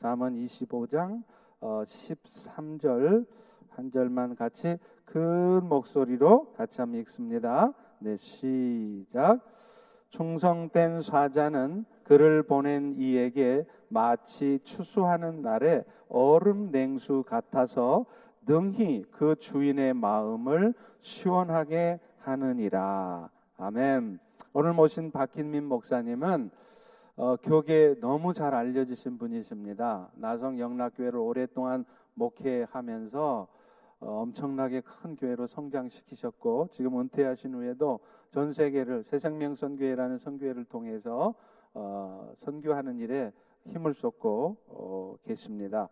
잠언 25장 어, 13절 한 절만 같이 큰 목소리로 같이 한번 읽습니다. 네, 시작. 충성된 사자는 그를 보낸 이에게 마치 추수하는 날에 얼음 냉수 같아서 능히 그 주인의 마음을 시원하게 하느니라. 아멘. 오늘 모신 박hin민 목사님은 어, 교계 너무 잘 알려지신 분이십니다. 나성 영락교회를 오랫동안 목회하면서 어, 엄청나게 큰 교회로 성장시키셨고 지금 은퇴하신 후에도 전 세계를 새생명 선교회라는 선교회를 통해서 어, 선교하는 일에 힘을 쏟고 어, 계십니다.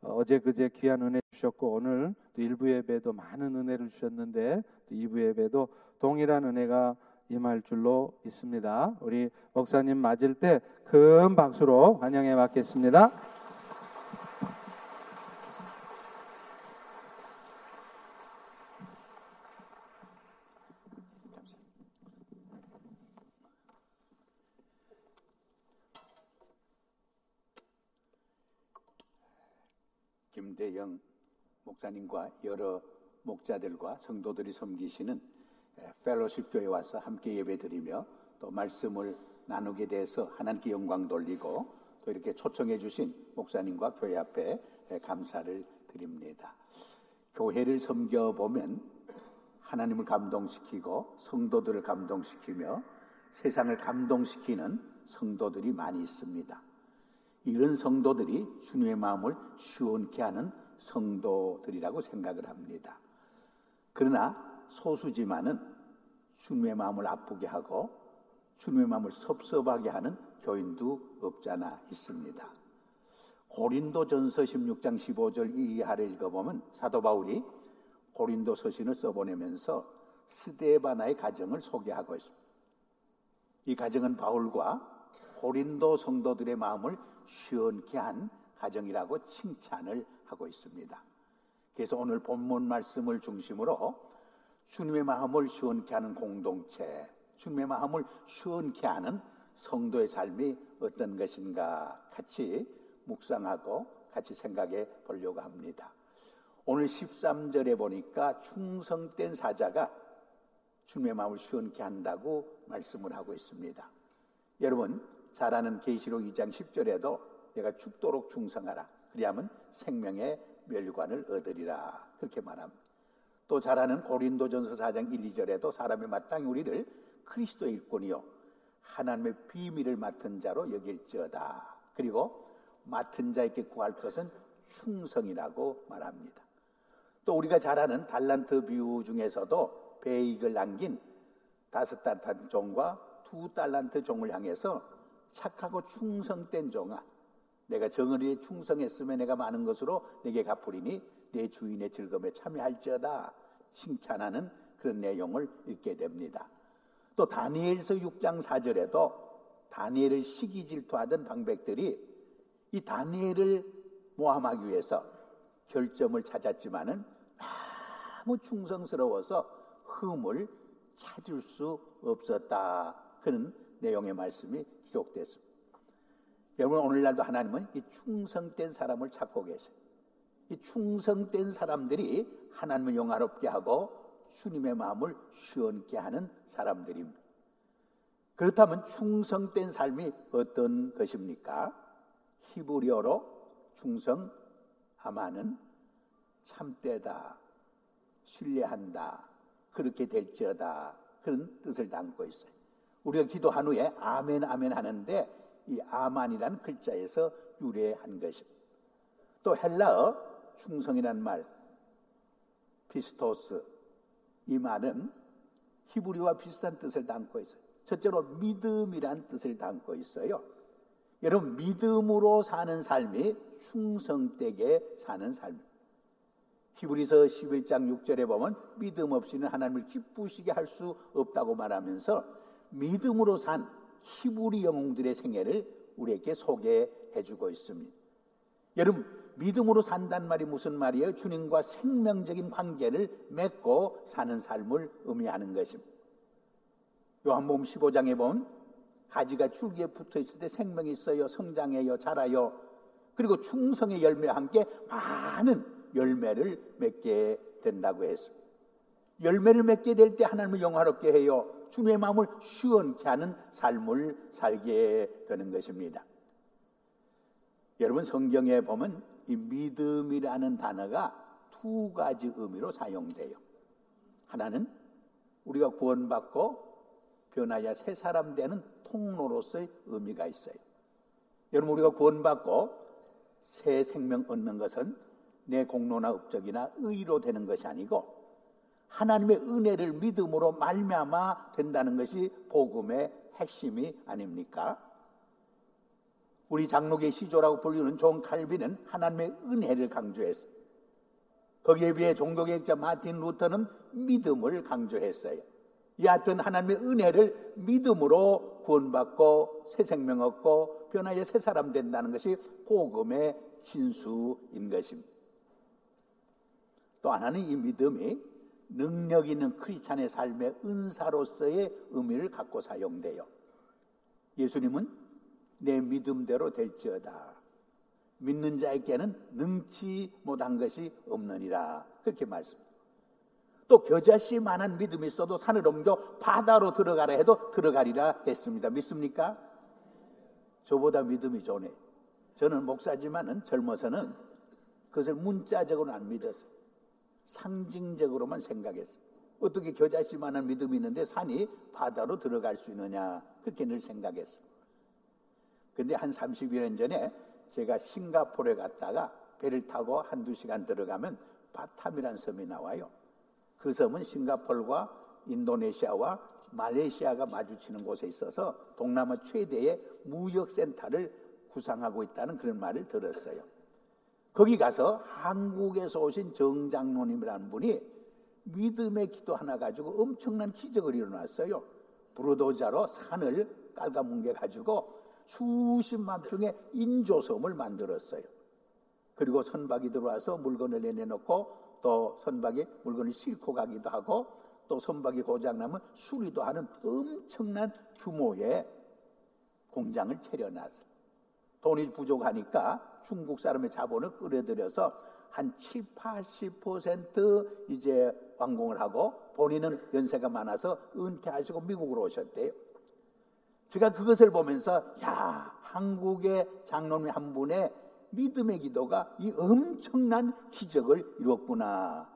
어, 제 그제 귀한 은혜 주셨고 오늘 또 일부 예배도 많은 은혜를 주셨는데 또 2부 예배도 동일한 은혜가 임할 줄로 있습니다. 우리 목사님 맞을 때 큰 박수로 환영해 받겠습니다. 김대영 목사님과 여러 목자들과 성도들이 섬기시는 펠로십 교회 와서 함께 예배드리며 또 말씀을 나누게 돼서 하나님께 영광 돌리고 또 이렇게 초청해 주신 목사님과 교회 앞에 감사를 드립니다. 교회를 섬겨 보면 하나님을 감동시키고 성도들을 감동시키며 세상을 감동시키는 성도들이 많이 있습니다. 이런 성도들이 주님의 마음을 시원케 하는 성도들이라고 생각을 합니다. 그러나 소수지만은 주님의 마음을 아프게 하고 주님의 마음을 섭섭하게 하는 교인도 없잖아 있습니다. 고린도전서 16장 15절 이하를 읽어보면 사도 바울이 고린도 서신을 써보내면서 스데바나의 가정을 소개하고 있습니다. 이 가정은 바울과 고린도 성도들의 마음을 시원케 한 가정이라고 칭찬을 하고 있습니다. 그래서 오늘 본문 말씀을 중심으로 주님의 마음을 시원케 하는 공동체, 주님의 마음을 시원케 하는 성도의 삶이 어떤 것인가 같이 묵상하고 같이 생각해 보려고 합니다. 오늘 13절에 보니까 충성된 사자가 주님의 마음을 시원케 한다고 말씀을 하고 있습니다. 여러분 잘 아는 계시록 2장 10절에도 내가 죽도록 충성하라. 그리하면 생명의 멸관을 얻으리라. 그렇게 말합니다. 또 잘하는 고린도전서 4장 1, 2절에도 사람이 마땅히 우리를 그리스도의 일꾼이요 하나님의 비밀을 맡은 자로 여길지어다. 그리고 맡은 자에게 구할 것은 충성이라고 말합니다. 또 우리가 잘 아는 달란트 비유 중에서도 배익을 남긴 다섯 달란트 종과 두 달란트 종을 향해서 착하고 충성된 종아 내가 정의에 충성했으면 내가 많은 것으로 내게 갚으리니 내 주인의 즐거움에 참여할지어다 칭찬하는 그런 내용을 읽게 됩니다. 또 다니엘서 6장 4절에도 다니엘을 시기 질투하던 방백들이 이 다니엘을 모함하기 위해서 결점을 찾았지만은 너무 충성스러워서 흠을 찾을 수 없었다. 그런 내용의 말씀이 기록됐습니다. 여러분 오늘날도 하나님은 이 충성된 사람을 찾고 계세요. 이 충성된 사람들이 하나님을 영화롭게 하고 주님의 마음을 시원케 하는 사람들입니다. 그렇다면 충성된 삶이 어떤 것입니까? 히브리어로 충성 아마는 참되다, 신뢰한다, 그렇게 될지어다 그런 뜻을 담고 있어요. 우리가 기도한 후에 아멘 아멘 하는데 이 아만이라는 글자에서 유래한 것입니다. 또 헬라어 충성이라는 말, 피스토스 이 말은 히브리와 비슷한 뜻을 담고 있어요. 첫째로 믿음이란 뜻을 담고 있어요. 여러분 믿음으로 사는 삶이 충성되게 사는 삶. 히브리서 11장 6절에 보면 믿음 없이는 하나님을 기쁘시게 할 수 없다고 말하면서 믿음으로 산 히브리 영웅들의 생애를 우리에게 소개해 주고 있습니다. 여러분, 믿음으로 산단 말이 무슨 말이에요? 주님과 생명적인 관계를 맺고 사는 삶을 의미하는 것입니다. 요한복음 15장에 보면 가지가 줄기에 붙어 있을 때 생명이 있어요, 성장해요, 자라요. 그리고 충성의 열매와 함께 많은 열매를 맺게 된다고 했습니다. 열매를 맺게 될 때 하나님을 영화롭게 해요. 주님의 마음을 시원케 하는 삶을 살게 되는 것입니다. 여러분 성경에 보면 이 믿음이라는 단어가 두 가지 의미로 사용돼요. 하나는 우리가 구원받고 변하여 새 사람 되는 통로로서의 의미가 있어요. 여러분 우리가 구원받고 새 생명 얻는 것은 내 공로나 업적이나 의로 되는 것이 아니고 하나님의 은혜를 믿음으로 말미암아 된다는 것이 복음의 핵심이 아닙니까? 우리 장로교 시조라고 불리는 존 칼빈은 하나님의 은혜를 강조했어요. 거기에 비해 종교개혁자 마틴 루터는 믿음을 강조했어요. 여하튼 하나님의 은혜를 믿음으로 구원받고 새 생명 얻고 변화의 새 사람 된다는 것이 복음의 진수인 것입니다. 또 하나는 이 믿음이 능력 있는 크리스찬의 삶의 은사로서의 의미를 갖고 사용돼요. 예수님은 내 믿음대로 될지어다. 믿는 자에게는 능치 못한 것이 없느니라. 그렇게 말씀. 또 겨자씨만한 믿음이 있어도 산을 옮겨 바다로 들어가라 해도 들어가리라 했습니다. 믿습니까? 저보다 믿음이 좋네. 저는 목사지만은 젊어서는 그것을 문자적으로 안 믿었어요. 상징적으로만 생각했어요. 어떻게 겨자씨만한 믿음이 있는데 산이 바다로 들어갈 수 있느냐 그렇게 늘 생각했어요. 근데 한 30여 년 전에 제가 싱가포르에 갔다가 배를 타고 한두 시간 들어가면 바탐이라는 섬이 나와요. 그 섬은 싱가포르와 인도네시아와 말레이시아가 마주치는 곳에 있어서 동남아 최대의 무역센터를 구상하고 있다는 그런 말을 들었어요. 거기 가서 한국에서 오신 정장로님이라는 분이 믿음의 기도 하나 가지고 엄청난 기적을 일어났어요. 브로도자로 산을 깔아뭉개 가지고 수십만 평의 인조섬을 만들었어요. 그리고 선박이 들어와서 물건을 내내놓고 또 선박에 물건을 싣고 가기도 하고 또 선박이 고장나면 수리도 하는 엄청난 규모의 공장을 차려놨어요. 돈이 부족하니까 중국 사람의 자본을 끌어들여서 한 7, 80% 이제 완공을 하고 본인은 연세가 많아서 은퇴하시고 미국으로 오셨대요. 제가 그것을 보면서 야 한국의 장로님 한 분의 믿음의 기도가 이 엄청난 기적을 이뤘구나.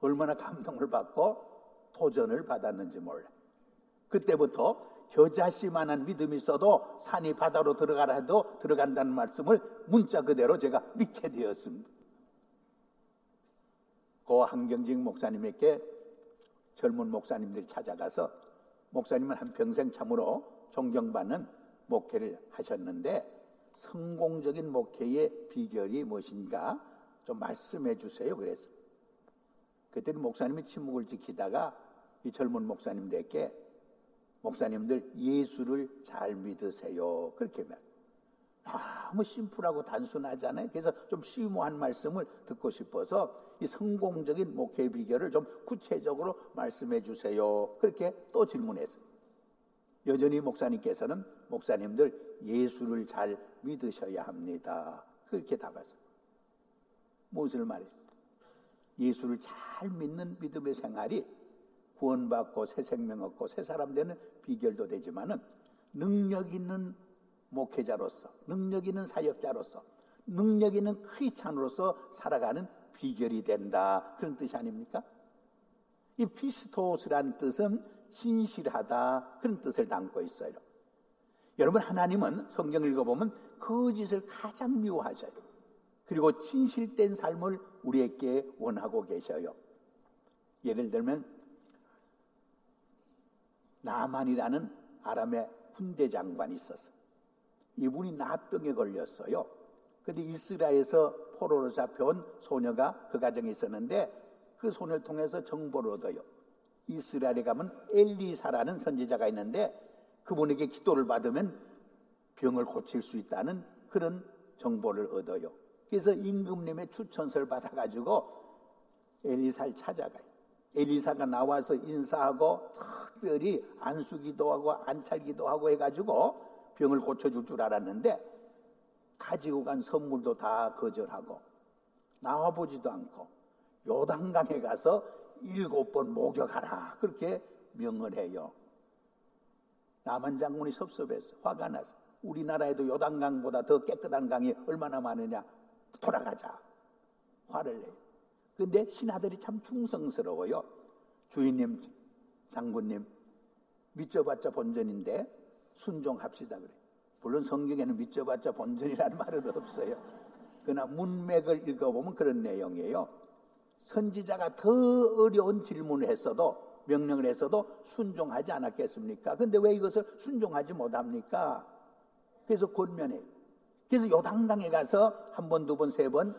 얼마나 감동을 받고 도전을 받았는지 몰라. 그때부터 겨자씨만한 믿음이 있어도 산이 바다로 들어가라 해도 들어간다는 말씀을 문자 그대로 제가 믿게 되었습니다. 고 한경직 목사님에게 젊은 목사님들이 찾아가서 목사님은 한평생 참으로 존경받는 목회를 하셨는데 성공적인 목회의 비결이 무엇인가 좀 말씀해 주세요. 그래서 그때는 목사님이 침묵을 지키다가 이 젊은 목사님들에게 목사님들 예수를 잘 믿으세요. 그렇게 말. 너무 심플하고 단순하잖아요. 그래서 좀 심오한 말씀을 듣고 싶어서 이 성공적인 목회 비결을 좀 구체적으로 말씀해 주세요. 그렇게 또 질문했어요. 여전히 목사님께서는 목사님들 예수를 잘 믿으셔야 합니다. 그렇게 답하세요. 무엇을 말해요? 예수를 잘 믿는 믿음의 생활이 구원받고 새 생명 얻고 새 사람 되는 비결도 되지만은 능력 있는 목회자로서, 능력 있는 사역자로서, 능력 있는 크리스찬으로서 살아가는 비결이 된다. 그런 뜻이 아닙니까? 이 피스토스란 뜻은 진실하다. 그런 뜻을 담고 있어요. 여러분, 하나님은 성경 읽어보면 거짓을 가장 미워하셔요. 그리고 진실된 삶을 우리에게 원하고 계셔요. 예를 들면, 나만이라는 아람의 군대 장관이 있었어. 이분이 나병에 걸렸어요. 근데 이스라엘에서 포로로 잡혀온 소녀가 그 가정에 있었는데 그 소녀를 통해서 정보를 얻어요. 이스라엘에 가면 엘리사라는 선지자가 있는데 그분에게 기도를 받으면 병을 고칠 수 있다는 그런 정보를 얻어요. 그래서 임금님의 추천서를 받아가지고 엘리사를 찾아가요. 엘리사가 나와서 인사하고 특별히 안수기도 하고 안찰기도 하고 해가지고 병을 고쳐줄 줄 알았는데 가지고 간 선물도 다 거절하고 나와보지도 않고 요단강에 가서 일곱 번 목욕하라 그렇게 명을 해요. 남한 장군이 섭섭해서 화가 나서 우리나라에도 요단강보다 더 깨끗한 강이 얼마나 많으냐 돌아가자 화를 내요. 근데 신하들이 참 충성스러워요. 주인님, 장군님 믿져봤자 본전인데 순종합시다 그래. 물론 성경에는 믿져봤자 본전이라는 말은 없어요. 그러나 문맥을 읽어보면 그런 내용이에요. 선지자가 더 어려운 질문을 했어도 명령을 했어도 순종하지 않았겠습니까? 근데 왜 이것을 순종하지 못합니까? 그래서 권면해. 그래서 요단강에 가서 한 번, 두 번, 세 번,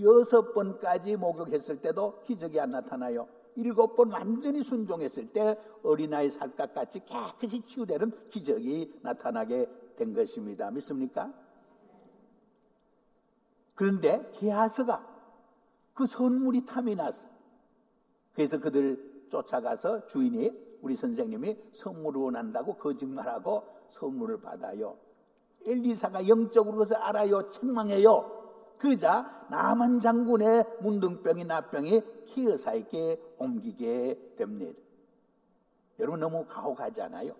여섯 번까지 목욕했을 때도 기적이 안 나타나요. 일곱 번 완전히 순종했을 때 어린아이 살갗같이 깨끗이 치유되는 기적이 나타나게 된 것입니다. 믿습니까? 그런데 게하서가 그 선물이 탐이 났어. 그래서 그들 쫓아가서 주인이 우리 선생님이 선물을 원한다고 거짓말하고 선물을 받아요. 엘리사가 영적으로 그것을 알아요. 책망해요. 그러자 남한 장군의 문둥병이 나병이 키어사에게 옮기게 됩니다. 여러분 너무 가혹하지 않아요?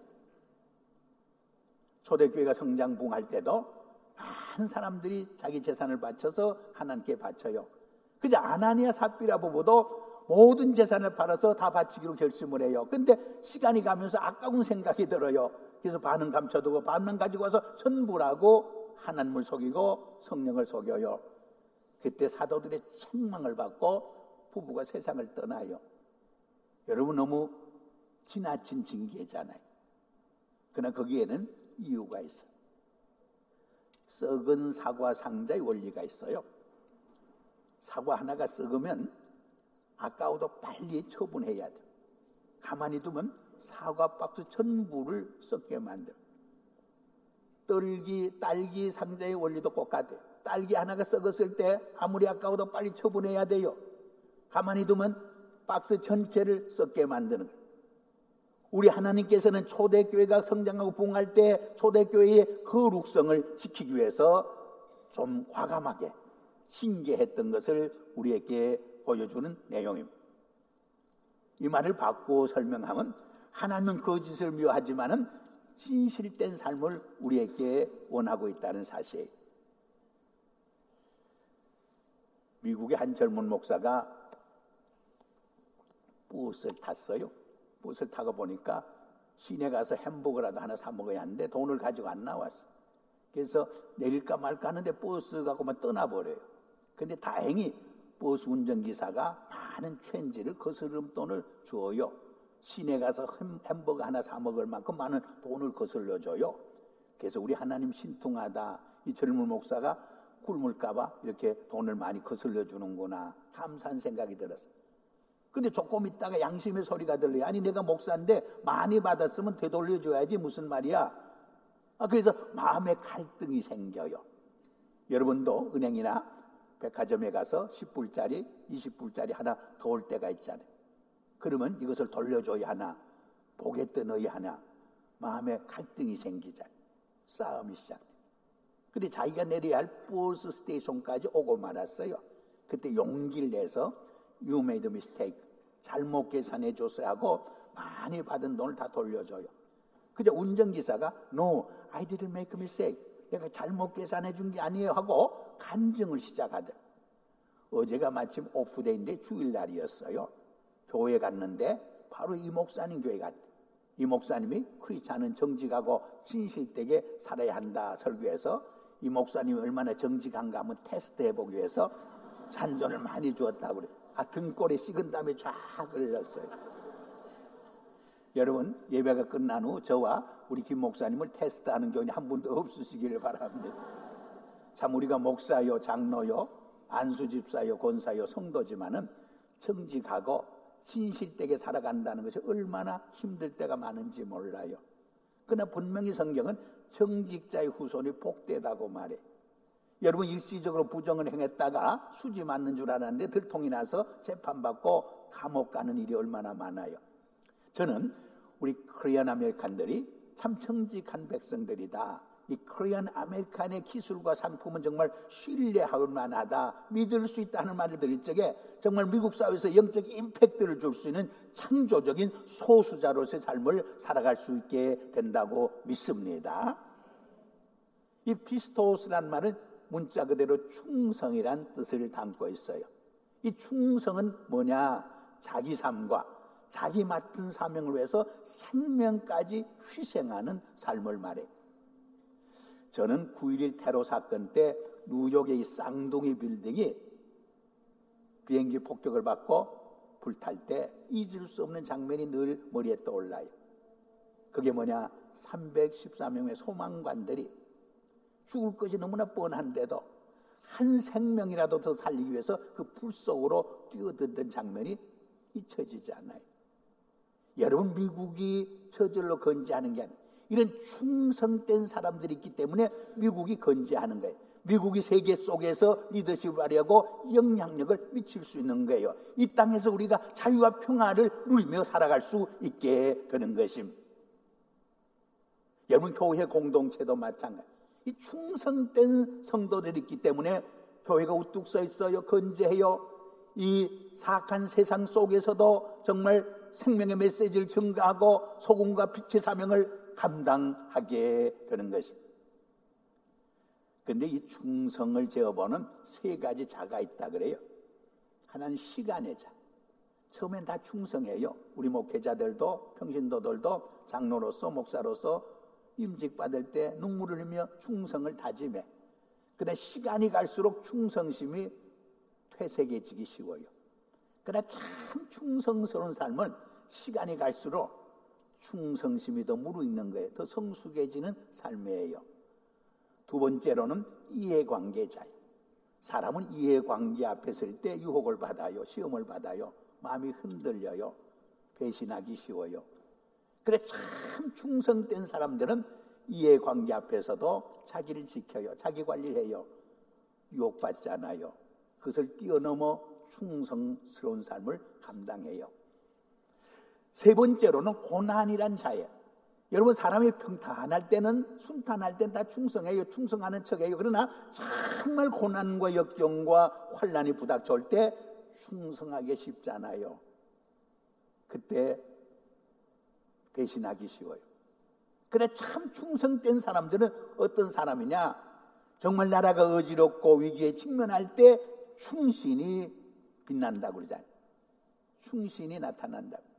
초대교회가 성장 붕할 때도 많은 사람들이 자기 재산을 바쳐서 하나님께 바쳐요. 그저 아나니아 삽비라 부부도 모든 재산을 팔아서 다 바치기로 결심을 해요. 근데 시간이 가면서 아까운 생각이 들어요. 그래서 반은 감춰두고 반은 가지고 와서 전부라고 하나님을 속이고 성령을 속여요. 그때 사도들의 책망을 받고 부부가 세상을 떠나요. 여러분 너무 지나친 징계잖아요. 그러나 거기에는 이유가 있어요. 썩은 사과 상자의 원리가 있어요. 사과 하나가 썩으면 아까워도 빨리 처분해야 돼. 가만히 두면 사과 박스 전부를 썩게 만들어. 떨기, 딸기 상자의 원리도 똑같아요. 딸기 하나가 썩었을 때 아무리 아까워도 빨리 처분해야 돼요. 가만히 두면 박스 전체를 썩게 만드는 거예요. 우리 하나님께서는 초대교회가 성장하고 부흥할 때 초대교회의 거룩성을 지키기 위해서 좀 과감하게 신계했던 것을 우리에게 보여주는 내용입니다. 이 말을 바꾸어 설명하면 하나님은 거짓을 미워하지만은 진실된 삶을 우리에게 원하고 있다는 사실. 미국의 한 젊은 목사가 버스를 탔어요. 버스를 타고 보니까 시내 가서 햄버거라도 하나 사 먹어야 하는데 돈을 가지고 안 나왔어. 그래서 내릴까 말까 하는데 버스 가고만 떠나버려요. 근데 다행히 버스 운전기사가 많은 체인지를 거스름 돈을 줘요. 시내 가서 햄버거 하나 사 먹을 만큼 많은 돈을 거슬러 줘요. 그래서 우리 하나님 신통하다. 이 젊은 목사가 굶을까봐 이렇게 돈을 많이 거슬러 주는구나. 감사한 생각이 들었어요. 근데 조금 있다가 양심의 소리가 들려요. 아니 내가 목사인데 많이 받았으면 되돌려 줘야지 무슨 말이야. 아, 그래서 마음의 갈등이 생겨요. 여러분도 은행이나 백화점에 가서 10불짜리, 20불짜리 하나 더 올 때가 있잖아요. 그러면 이것을 돌려줘야 하나, 보게 떠넣어야 하나, 마음의 갈등이 생기잖아요. 싸움이 시작돼. 근데 자기가 내려야 할 버스 스테이션까지 오고 말았어요. 그때 용기를 내서 You made a mistake. 잘못 계산해 줬어야 하고 많이 받은 돈을 다 돌려줘요. 그저 운전기사가 No, I didn't make a mistake. 내가 잘못 계산해 준 게 아니에요 하고 간증을 시작하더. 어제가 마침 오프데이인데 주일날이었어요. 교회 갔는데 바로 이 목사님 교회 갔대. 이 목사님이 크리스 않은 정직하고 진실되게 살아야 한다 설교해서 이 목사님이 얼마나 정직한가 한번 테스트해 보기 위해서 잔존을 많이 주었다고 그래. 아, 등골에 식은 땀이 쫙 흘렀어요. 여러분, 예배가 끝난 후 저와 우리 김 목사님을 테스트하는 경우는 한 분도 없으시기를 바랍니다. 참 우리가 목사요, 장로요, 안수집사요, 권사요, 성도지만은 정직하고 신실되게 살아간다는 것이 얼마나 힘들 때가 많은지 몰라요. 그러나 분명히 성경은 정직자의 후손이 복되다고 말해. 여러분 일시적으로 부정을 행했다가 수지 맞는 줄 알았는데 들통이 나서 재판받고 감옥 가는 일이 얼마나 많아요. 저는 우리 Korean American들이 참 정직한 백성들이다. 이 Korean American의 기술과 상품은 정말 신뢰할 만하다, 믿을 수 있다는 말을 들을 적에 정말 미국 사회에서 영적 임팩트를 줄 수 있는 창조적인 소수자로서의 삶을 살아갈 수 있게 된다고 믿습니다. 이 피스토스란 말은 문자 그대로 충성이란 뜻을 담고 있어요. 이 충성은 뭐냐? 자기 삶과 자기 맡은 사명을 위해서 생명까지 희생하는 삶을 말해. 저는 9.11 테러 사건 때 뉴욕의 이 쌍둥이 빌딩이 비행기 폭격을 받고 불탈 때 잊을 수 없는 장면이 늘 머리에 떠올라요. 그게 뭐냐? 314명의 소망관들이 죽을 것이 너무나 뻔한데도 한 생명이라도 더 살리기 위해서 그 불 속으로 뛰어들던 장면이 잊혀지지 않아요. 여러분 미국이 저절로 건재하는 게 아니에요. 이런 충성된 사람들이 있기 때문에 미국이 건재하는 거예요. 미국이 세계 속에서 리더십을 발휘하고 영향력을 미칠 수 있는 거예요. 이 땅에서 우리가 자유와 평화를 누리며 살아갈 수 있게 되는 것입니다. 여러분 교회 공동체도 마찬가지. 이 충성된 성도들이 있기 때문에 교회가 우뚝 서 있어요. 건재해요. 이 사악한 세상 속에서도 정말 생명의 메시지를 증가하고 소금과 빛의 사명을 감당하게 되는 것입니다. 근데 이 충성을 재어보는 세 가지 자가 있다 그래요. 하나는 시간의 자. 처음엔 다 충성해요. 우리 목회자들도 평신도들도 장로로서 목사로서 임직 받을 때 눈물을 흘리며 충성을 다짐해. 그러나 시간이 갈수록 충성심이 퇴색해지기 쉬워요. 그러나 참 충성스러운 삶은 시간이 갈수록 충성심이 더 무르익는 거예요. 더 성숙해지는 삶이에요. 두 번째로는 이해관계자예요. 사람은 이해관계 앞에 설 때 유혹을 받아요. 시험을 받아요. 마음이 흔들려요. 배신하기 쉬워요. 그래 참 충성된 사람들은 이해관계 앞에서도 자기를 지켜요. 자기 관리해요. 유혹받지 않아요. 그것을 뛰어넘어 충성스러운 삶을 감당해요. 세 번째로는 고난이란 자예요. 여러분 사람이 평탄할 때는 순탄할 때는 다 충성해요. 충성하는 척해요. 그러나 정말 고난과 역경과 환란이 부닥쳐올 때 충성하기 쉽지 않아요. 그때 배신하기 쉬워요. 그래 참 충성된 사람들은 어떤 사람이냐? 정말 나라가 어지럽고 위기에 직면할 때 충신이 빛난다고 그러잖아요. 충신이 나타난다고.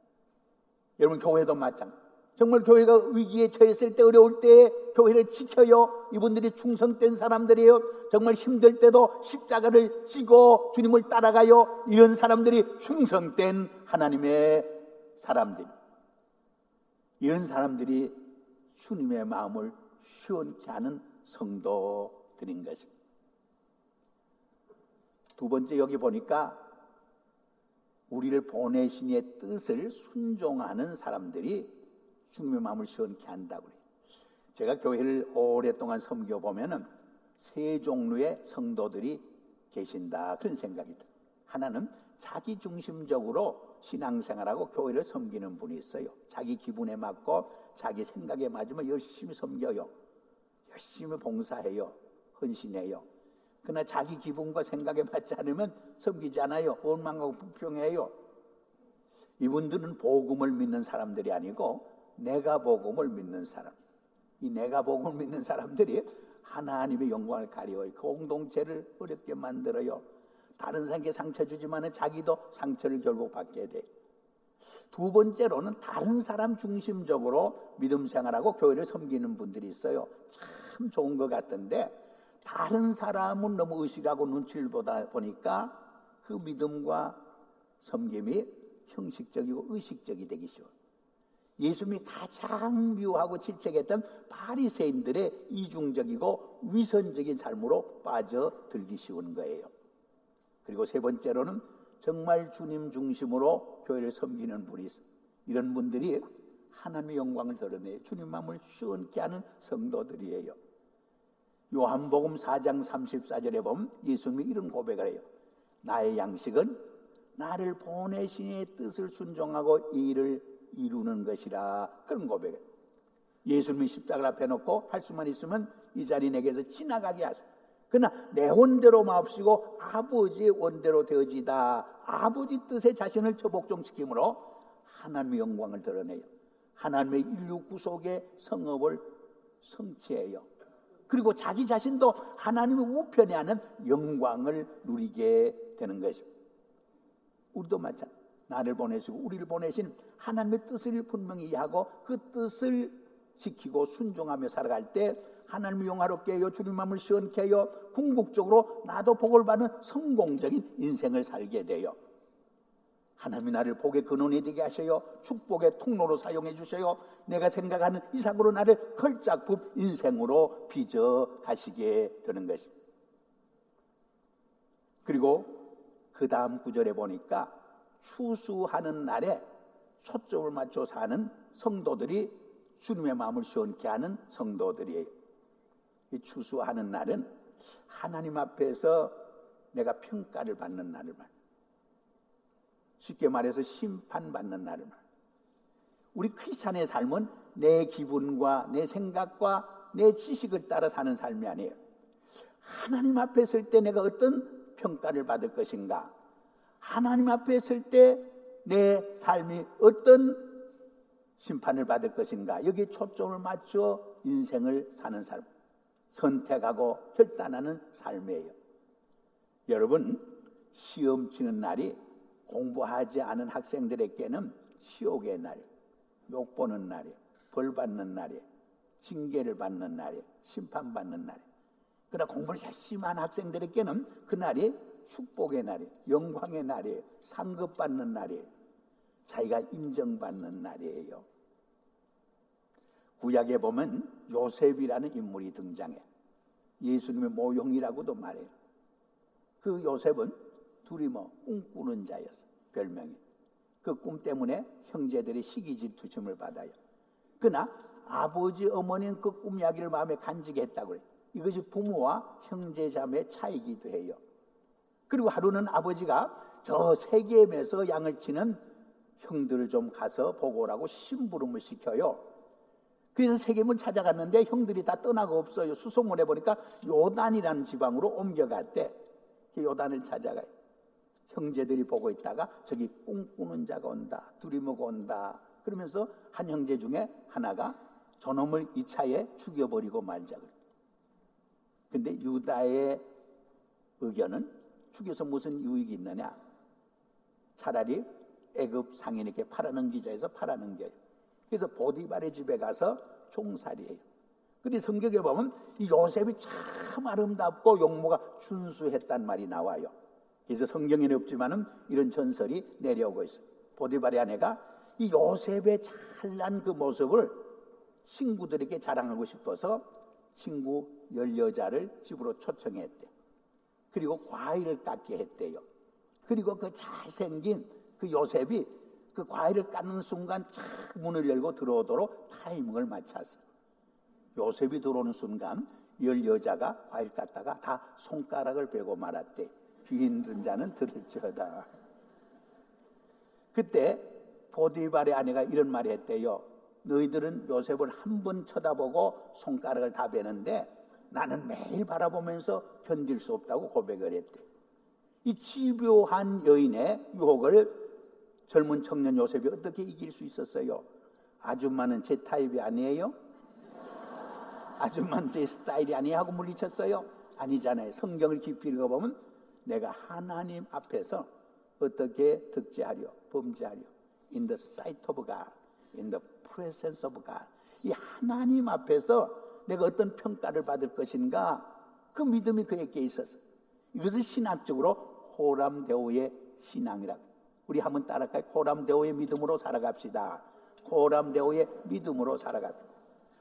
여러분 교회도 마찬가지. 정말 교회가 위기에 처했을 때 어려울 때 교회를 지켜요. 이분들이 충성된 사람들이에요. 정말 힘들 때도 십자가를 지고 주님을 따라가요. 이런 사람들이 충성된 하나님의 사람들. 이런 사람들이 주님의 마음을 시원케 하는 성도들인 것입니다. 두 번째 여기 보니까 우리를 보내신 이의 뜻을 순종하는 사람들이 주님의 마음을 시원케 한다고 그래요. 제가 교회를 오랫동안 섬겨 보면은 세 종류의 성도들이 계신다 그런 생각이 듭니다. 하나는 자기 중심적으로 신앙생활하고 교회를 섬기는 분이 있어요. 자기 기분에 맞고 자기 생각에 맞으면 열심히 섬겨요. 열심히 봉사해요. 헌신해요. 그러나 자기 기분과 생각에 맞지 않으면 섬기지 않아요. 원망하고 불평해요. 이분들은 복음을 믿는 사람들이 아니고 내가 복음을 믿는 사람. 이 내가 복음을 믿는 사람들이 하나님의 영광을 가려요. 공동체를 어렵게 만들어요. 다른 사람에게 상처 주지만 자기도 상처를 결국 받게 돼. 두 번째로는 다른 사람 중심적으로 믿음 생활하고 교회를 섬기는 분들이 있어요. 참 좋은 것 같은데 다른 사람은 너무 의식하고 눈치를 보다 보니까 그 믿음과 섬김이 형식적이고 의식적이 되기 쉬워요. 예수님이 가장 미워하고 질책했던 바리새인들의 이중적이고 위선적인 삶으로 빠져들기 쉬운 거예요. 그리고 세 번째로는 정말 주님 중심으로 교회를 섬기는 분이. 이런 분들이 하나님의 영광을 드러내 주님 마음을 시원케 하는 성도들이에요. 요한복음 4장 34절에 보면 예수님이 이런 고백을 해요. 나의 양식은 나를 보내신 이의 뜻을 순종하고 일을 이루는 것이라 그런 고백을 예수님이 십자가를 앞에 놓고 할 수만 있으면 이 자리 내게서 지나가게 하소서. 그러나 내 원대로 마옵시고 아버지의 원대로 되어지다. 아버지 뜻에 자신을 처복종시킴으로 하나님의 영광을 드러내요. 하나님의 인류 구속의 성업을 성취해요. 그리고 자기 자신도 하나님의 우편에 하는 영광을 누리게 되는 것입니다. 우리도 마찬가지. 나를 보내시고 우리를 보내신 하나님의 뜻을 분명히 이해하고 그 뜻을 지키고 순종하며 살아갈 때 하나님을 용화롭게 해요. 주님 마음을 시원케 해요. 궁극적으로 나도 복을 받는 성공적인 인생을 살게 돼요. 하나님이 나를 복의 근원이 되게 하셔요. 축복의 통로로 사용해 주셔요. 내가 생각하는 이상으로 나를 걸작품 인생으로 빚어 가시게 되는 것입니다. 그리고 그 다음 구절에 보니까 추수하는 날에 초점을 맞춰 사는 성도들이 주님의 마음을 시원케 하는 성도들이에요. 이 추수하는 날은 하나님 앞에서 내가 평가를 받는 날을 말. 쉽게 말해서 심판받는 말. 우리 크리스찬의 삶은 내 기분과 내 생각과 내 지식을 따라 사는 삶이 아니에요. 하나님 앞에 설 때 내가 어떤 평가를 받을 것인가? 하나님 앞에 설 때 내 삶이 어떤 심판을 받을 것인가? 여기에 초점을 맞춰 인생을 사는 삶. 선택하고 결단하는 삶이에요. 여러분, 시험 치는 날이 공부하지 않은 학생들에게는 시옥의 날, 욕 보는 날이에요. 벌 받는 날이에요. 징계를 받는 날이에요. 심판받는 날이에요. 그러나 공부를 열심히 한 학생들에게는 그날이 축복의 날이에요. 영광의 날이에요. 상급 받는 날이에요. 자기가 인정받는 날이에요. 구약에 보면 요셉이라는 인물이 등장해. 예수님의 모형이라고도 말해요. 그 요셉은 둘이 뭐 꿈꾸는 자였어. 별명이. 그 꿈 때문에 형제들이 시기질 투심을 받아요. 그러나 아버지 어머니는 그 꿈 이야기를 마음에 간직했다고 그래요. 이것이 부모와 형제자매 차이기도 해요. 그리고 하루는 아버지가 저 세겜에서 양을 치는 형들을 좀 가서 보고 오라고 심부름을 시켜요. 그래서 세겜을 찾아갔는데 형들이 다 떠나고 없어요. 수소문해 보니까 요단이라는 지방으로 옮겨갔대. 요단을 찾아가요. 형제들이 보고 있다가 저기 꿈꾸는 자가 온다. 두리모가 온다. 그러면서 한 형제 중에 하나가 저놈을 이 차에 죽여버리고 말자. 근데 유다의 의견은 죽여서 무슨 유익이 있느냐? 차라리 애급 상인에게 팔아넘기자 해서 팔아넘겨요. 그래서 보디발의 집에 가서 종살이해요. 근데 성경에 보면 이 요셉이 참 아름답고 용모가 준수했단 말이 나와요. 그래서 성경에는 없지만은 이런 전설이 내려오고 있어요. 보디발의 아내가 이 요셉의 찬란 그 모습을 친구들에게 자랑하고 싶어서 친구 열 여자를 집으로 초청했대. 그리고 과일을 깎게 했대요. 그리고 그 잘생긴 그 요셉이 그 과일을 깎는 순간 착 문을 열고 들어오도록 타이밍을 맞췄어. 요셉이 들어오는 순간 열 여자가 과일 깎다가 다 손가락을 베고 말았대. 귀 힘든 자는 들을지어다. 그때 보디발의 아내가 이런 말을 했대요. 너희들은 요셉을 한 번 쳐다보고 손가락을 다 베는데 나는 매일 바라보면서 견딜 수 없다고 고백을 했대. 이 집요한 여인의 유혹을 젊은 청년 요셉이 어떻게 이길 수 있었어요? 아줌마는 제 타입이 아니에요? 아줌마는 제 스타일이 아니에요? 하고 물리쳤어요? 아니잖아요. 성경을 깊이 읽어보면 내가 하나님 앞에서 어떻게 득제하려, 범죄하려. In the sight of God, in the presence of God. 이 하나님 앞에서 내가 어떤 평가를 받을 것인가 그 믿음이 그에게 있었어. 이것을 신학적으로 호람대오의 신앙이라고. 우리 한번 따라갈까요? 호람대오의 믿음으로 살아갑시다. 호람대오의 믿음으로 살아갑시다.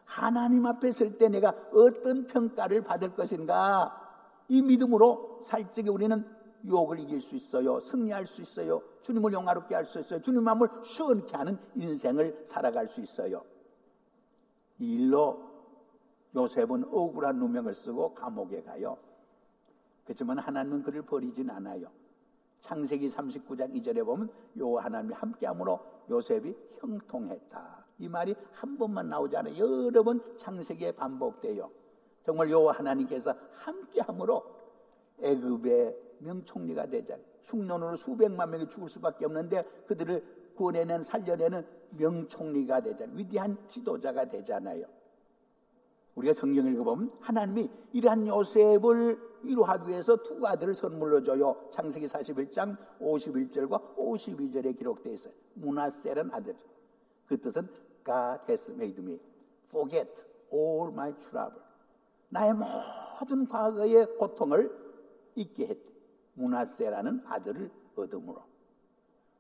하나님 앞에 설 때 내가 어떤 평가를 받을 것인가 이 믿음으로 살 적에 우리는 유혹을 이길 수 있어요. 승리할 수 있어요. 주님을 영화롭게 할 수 있어요. 주님 마음을 시원케 하는 인생을 살아갈 수 있어요. 이 일로 요셉은 억울한 누명을 쓰고 감옥에 가요. 그렇지만 하나님은 그를 버리진 않아요. 창세기 39장 2절에 보면 요 하나님이 함께함으로 요셉이 형통했다. 이 말이 한 번만 나오지 않아요. 여러 번 창세기에 반복돼요. 정말 여호와 하나님께서 함께함으로 애굽의 명총리가 되자. 흉년으로 수백만 명이 죽을 수밖에 없는데 그들을 구원해낸 살려내는 명총리가 되자. 위대한 지도자가 되잖아요. 우리가 성경을 읽어보면 하나님이 이러한 요셉을 이루하기 위해서 두 아들을 선물로 줘요. 창세기 41장 51절과 52절에 기록되어 있어요. 문하세는 아들. 그 뜻은 God has made me forget all my trouble. 나의 모든 과거의 고통을 잊게 했대. 문하세라는 아들을 얻음으로.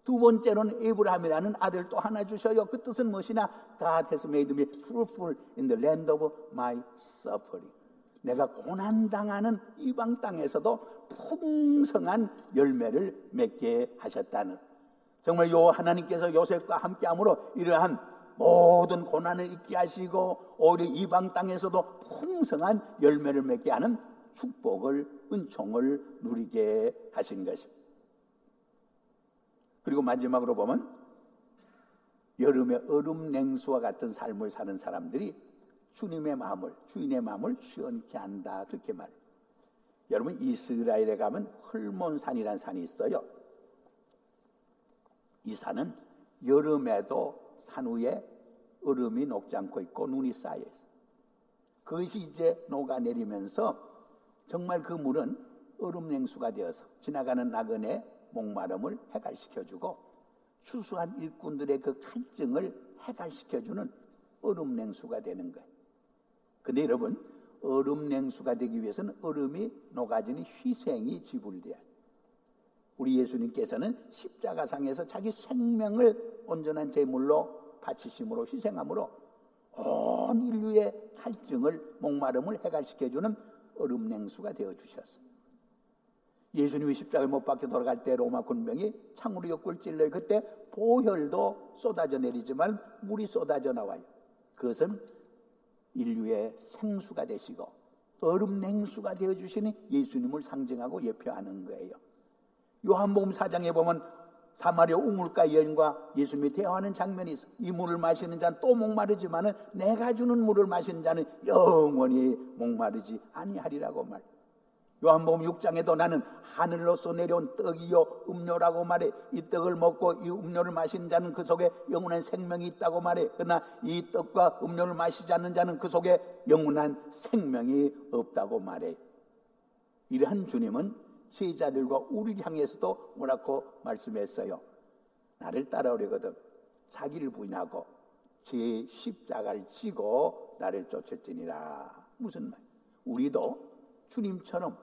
두 번째로는 에브라함이라는 아들 또 하나 주셔요. 그 뜻은 무엇이냐? God has made me fruitful in the land of my suffering. 내가 고난당하는 이방 땅에서도 풍성한 열매를 맺게 하셨다는 정말 요 하나님께서 요셉과 함께함으로 이러한 모든 고난을 잊게 하시고 오히려 이방 땅에서도 풍성한 열매를 맺게 하는 축복을 은총을 누리게 하신 것입니다. 그리고 마지막으로 보면 여름의 얼음 냉수와 같은 삶을 사는 사람들이 주님의 마음을 주인의 마음을 시원케 한다 그렇게 말해요. 여러분 이스라엘에 가면 헐몬산이라는 산이 있어요. 이 산은 여름에도 산 위에 얼음이 녹지 않고 있고 눈이 쌓여 있어요. 그것이 이제 녹아내리면서 정말 그 물은 얼음 냉수가 되어서 지나가는 나그네 목마름을 해갈시켜주고 추수한 일꾼들의 그 칼증을 해갈시켜주는 얼음 냉수가 되는 거예요. 근데 여러분 얼음 냉수가 되기 위해서는 얼음이 녹아지는 희생이 지불돼야 돼요. 우리 예수님께서는 십자가상에서 자기 생명을 온전한 제물로 바치심으로 희생함으로 온 인류의 탈증을 목마름을 해갈시켜주는 얼음 냉수가 되어 주셨어요. 예수님이 십자가에 못 박혀 돌아갈 때 로마 군병이 창으로 옆구를 찔러요. 그때 보혈도 쏟아져 내리지만 물이 쏟아져 나와요. 그것은 인류의 생수가 되시고 얼음 냉수가 되어 주시는 예수님을 상징하고 예표하는 거예요. 요한복음 4장에 보면 사마리아 우물가 여인과 예수님이 대화하는 장면이 있어. 이 물을 마시는 자는 또 목마르지만은 내가 주는 물을 마시는 자는 영원히 목마르지 아니하리라고 말. 요한복음 6장에도 나는 하늘로서 내려온 떡이요 음료라고 말해 이 떡을 먹고 이 음료를 마시는 자는 그 속에 영원한 생명이 있다고 말해 그러나 이 떡과 음료를 마시지 않는 자는 그 속에 영원한 생명이 없다고 말해 이러한 주님은 제자들과 우리를 향해서도 뭐라고 말씀했어요 나를 따라오려거든 자기를 부인하고 제 십자가를 지고 나를 쫓을지니라 무슨 말 우리도 주님처럼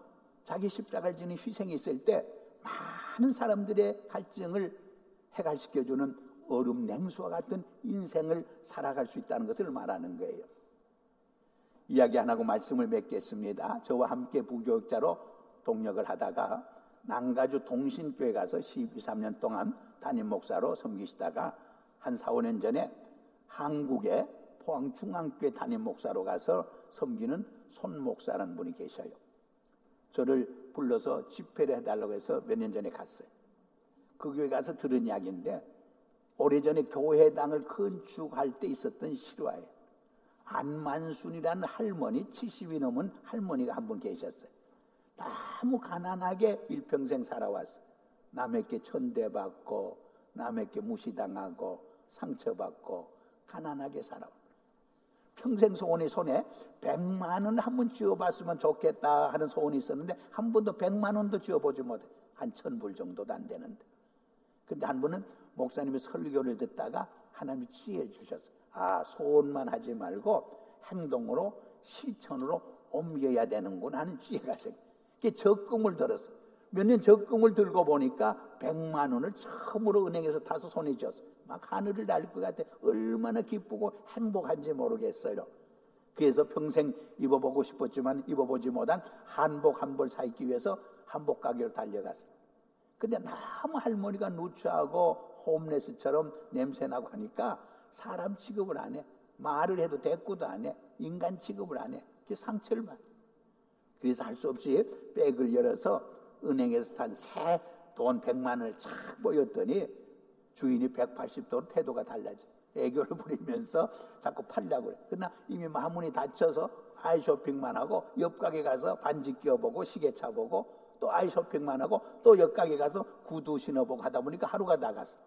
자기 십자가를 지는 희생이 있을 때 많은 사람들의 갈증을 해갈시켜주는 얼음 냉수와 같은 인생을 살아갈 수 있다는 것을 말하는 거예요. 이야기 안 하고 말씀을 맺겠습니다. 저와 함께 부교육자로 동력을 하다가 남가주 동신교회 가서 12, 3년 동안 담임 목사로 섬기시다가 한 4, 5년 전에 한국의 포항중앙교회 담임 목사로 가서 섬기는 손 목사라는 분이 계셔요. 저를 불러서 집회를 해달라고 해서 몇 년 전에 갔어요. 그 교회 가서 들은 이야기인데 오래전에 교회당을 건축할 때 있었던 실화예요. 안만순이라는 할머니, 70이 넘은 할머니가 한 분 계셨어요. 너무 가난하게 일평생 살아왔어요. 남에게 천대받고, 남에게 무시당하고, 상처받고, 가난하게 살아왔어요. 평생 소원이 손에 100만 원 한 번 쥐어봤으면 좋겠다 하는 소원이 있었는데 한 번도 100만 원도 쥐어보지 못해. 한 천 불 정도도 안 되는데. 근데 한 번은 목사님이 설교를 듣다가 하나님이 지혜 주셨어. 아, 소원만 하지 말고 행동으로 실천으로 옮겨야 되는구나 하는 지혜가 생겨. 그 적금을 들었어. 몇 년 적금을 들고 보니까 100만 원을 처음으로 은행에서 타서 손에 쥐었어. 막 하늘을 날 것 같아. 얼마나 기쁘고 행복한지 모르겠어요. 그래서 평생 입어보고 싶었지만 입어보지 못한 한복 한 벌 사입기 위해서 한복 가게로 달려갔어요. 근데 너무 할머니가 누추하고 홈레스처럼 냄새나고 하니까 사람 취급을 안 해. 말을 해도 대꾸도 안 해. 인간 취급을 안 해. 그 상처를 받아. 그래서 할 수 없이 백을 열어서 은행에서 탄 새 돈 100만 원을 착 보였더니 주인이 180도로 태도가 달라져. 애교를 부리면서 자꾸 팔려고 그래. 그러나 이미 마문이 닫혀서 아이 쇼핑만 하고 옆 가게 가서 반지 끼워보고 시계 차 보고 또 아이 쇼핑만 하고 또 옆 가게 가서 구두 신어보고 하다 보니까 하루가 나갔어.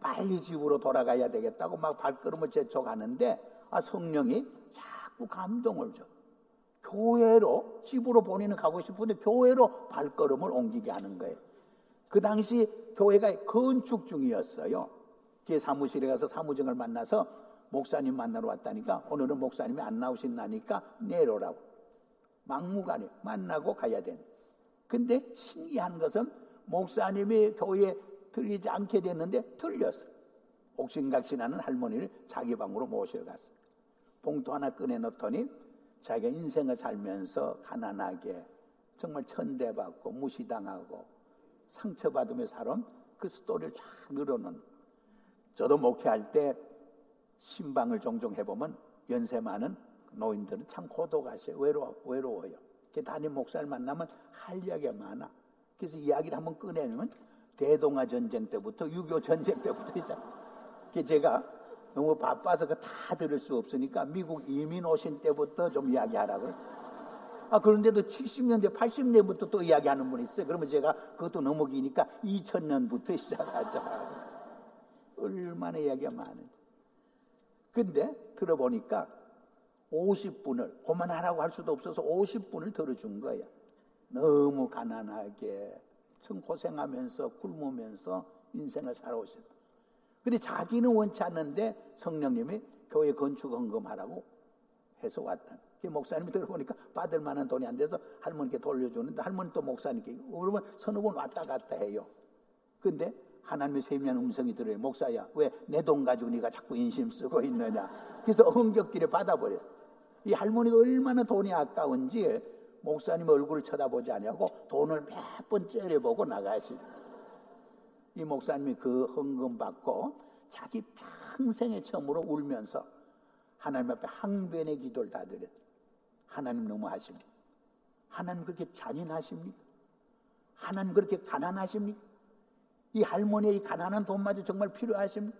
빨리 집으로 돌아가야 되겠다고 막 발걸음을 재촉하는데 아 성령이 자꾸 감동을 줘. 교회로 집으로 본인은 가고 싶은데 교회로 발걸음을 옮기게 하는 거예요. 그 당시 교회가 건축 중이었어요. 제 사무실에 가서 사무장을 만나서 목사님 만나러 왔다니까 오늘은 목사님이 안 나오신다니까 내려오라고. 막무가내 만나고 가야 된. 근데 신기한 것은 목사님이 교회에 들리지 않게 됐는데 들렸어. 옥신각신하는 할머니를 자기 방으로 모셔갔어. 봉투 하나 꺼내 넣더니 자기가 인생을 살면서 가난하게 정말 천대받고 무시당하고 상처받으며 살은 그 스토리를 쫙 늘어놓은 저도 목회할 때 신방을 종종 해보면 연세 많은 노인들은 참 고독하셔 외로워, 외로워요. 담임 목사를 만나면 할 이야기가 많아. 그래서 이야기를 한번 꺼내면 대동아 전쟁 때부터 6.25 전쟁 때부터 이제 제가 너무 바빠서 그 다 들을 수 없으니까 미국 이민 오신 때부터 좀 이야기하라고. 아, 그런데도 70년대, 80년대부터 또 이야기하는 분이 있어요. 그러면 제가 그것도 너무 기니까 2000년부터 시작하자. 얼마나 이야기가 많은지. 근데 들어보니까 50분을, 그만하라고 할 수도 없어서 50분을 들어준 거야. 너무 가난하게, 참 고생하면서 굶으면서 인생을 살아오신. 근데 자기는 원치 않는데 성령님이 교회 건축 헌금하라고 해서 왔다. 목사님이 들어보니까 받을 만한 돈이 안 돼서 할머니께 돌려주는데 할머니 또 목사님께 그러면 서너 번 왔다 갔다 해요. 근데 하나님의 세미한 음성이 들어요. 목사야, 왜 내 돈 가지고 네가 자꾸 인심 쓰고 있느냐. 그래서 엉격길에 받아버렸어. 이 할머니가 얼마나 돈이 아까운지 목사님 얼굴을 쳐다보지 않냐고 돈을 몇 번 째려보고 나가시. 이 목사님이 그 헌금 받고 자기 평생에 처음으로 울면서 하나님 앞에 항변의 기도를 다 드렸. 하나님 너무 하십니까? 하나님 그렇게 잔인하십니까? 하나님 그렇게 가난하십니까? 이 할머니의 가난한 돈마저 정말 필요하십니까?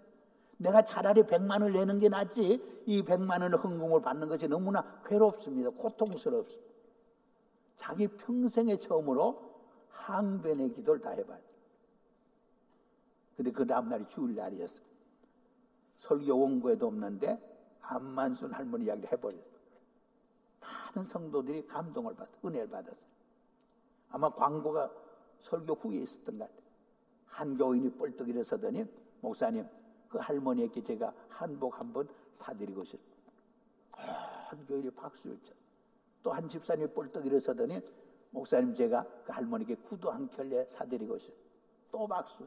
내가 차라리 백만 원을 내는 게 낫지 이 백만 원을 헌금을 받는 것이 너무나 괴롭습니다. 고통스럽습니다. 자기 평생에 처음으로 항변의 기도를 다 해봐요. 근데 그 다음날이 주일 날이었어. 설교 원고에도 없는데 안만순 할머니 이야기를 해버렸어. 많은 성도들이 감동을 받, 은혜를 받았어요. 아마 광고가 설교 후에 있었던 것 같아요. 한 교인이 뻘떡 일어서더니 목사님 그 할머니에게 제가 한복 한번 사드리고 싶습니다. 한 교인이 박수를 쳐. 또 한 집사님이 뻘떡 일어서더니 목사님 제가 그 할머니께 구두 한 켤레 사드리고 싶습니다. 또 박수.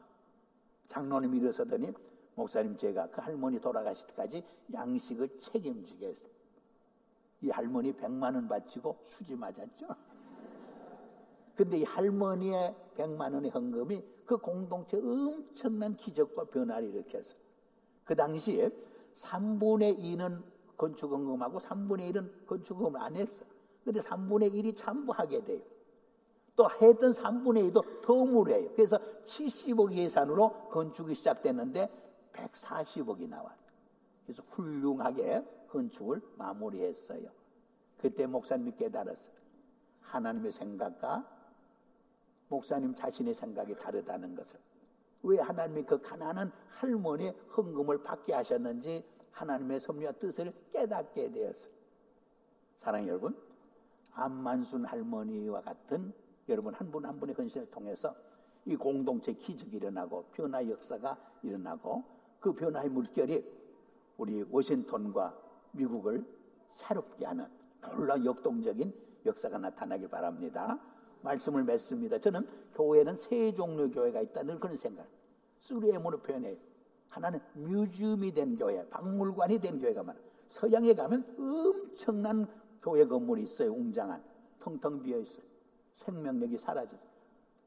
장로님이 일어서더니 목사님 제가 그 할머니 돌아가실 때까지 양식을 책임지겠습니다. 이 할머니 백만 원 바치고 수지 맞았죠. 근데 이 할머니의 백만 원의 헌금이 그 공동체 엄청난 기적과 변화를 일으켰어. 그 당시에 3분의 2는 건축헌금하고 3분의 1은 건축헌금을 안 했어. 근데 3분의 1이 참부하게 돼요. 또 했던 3분의 2도 더 무료해요. 그래서 70억 예산으로 건축이 시작됐는데 140억이 나왔어요. 그래서 훌륭하게 건축을 마무리했어요. 그때 목사님이 깨달았어요. 하나님의 생각과 목사님 자신의 생각이 다르다는 것을. 왜 하나님이 그 가난한 할머니의 헌금을 받게 하셨는지 하나님의 섭리와 뜻을 깨닫게 되었어요. 사랑 여러분, 안만순 할머니와 같은 여러분 한 분 한 분의 헌신을 통해서 이 공동체 기적이 일어나고 변화 역사가 일어나고 그 변화의 물결이 우리 워싱턴과 미국을 새롭게 하는 놀라운 역동적인 역사가 나타나길 바랍니다. 말씀을 맺습니다. 저는 교회는 세 종류 교회가 있다는 그런 생각. 쓰리엠으로 표현해요. 하나는 뮤지엄이 된 교회, 박물관이 된 교회가 많아. 서양에 가면 엄청난 교회 건물이 있어요. 웅장한. 텅텅 비어 있어요. 생명력이 사라져서.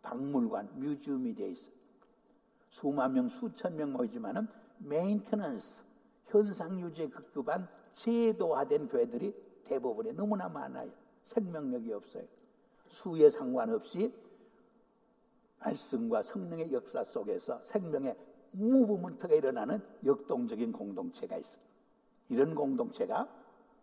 박물관, museum이 되어 있어요. 수만 명, 수천 명 모이지만은 maintenance, 현상 유지에 급급한 제도화된 교회들이 대부분에 너무나 많아요. 생명력이 없어요. 수에 상관없이 말씀과 성령의 역사 속에서 생명의 무브먼트가 일어나는 역동적인 공동체가 있습니다. 이런 공동체가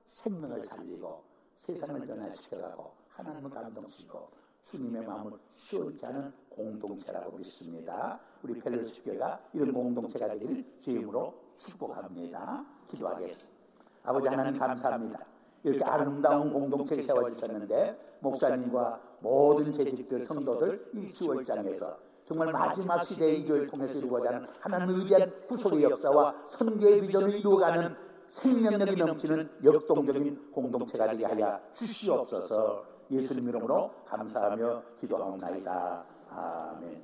생명을 살리고 세상을 변화시켜가고 하나님을 감동시키고 주님의 마음을 시원케 하는 공동체라고 믿습니다. 우리 펠로시 교회가 이런 공동체가 되기를 주임으로 축복합니다. 기도하겠습니다. 아버지 하나님 감사합니다. 이렇게 아름다운 공동체를 세워주셨는데 목사님과 모든 재직들 성도들 이 10월장에서 정말 마지막 시대의 이교를 통해서 이루어가는 가 하나님을 위한 구속의 역사와 선교의 비전을 이루어가는 생명력이 넘치는 역동적인 공동체가 되게 하여 주시옵소서 예수님 이름으로 감사하며 기도하옵나이다. 아멘.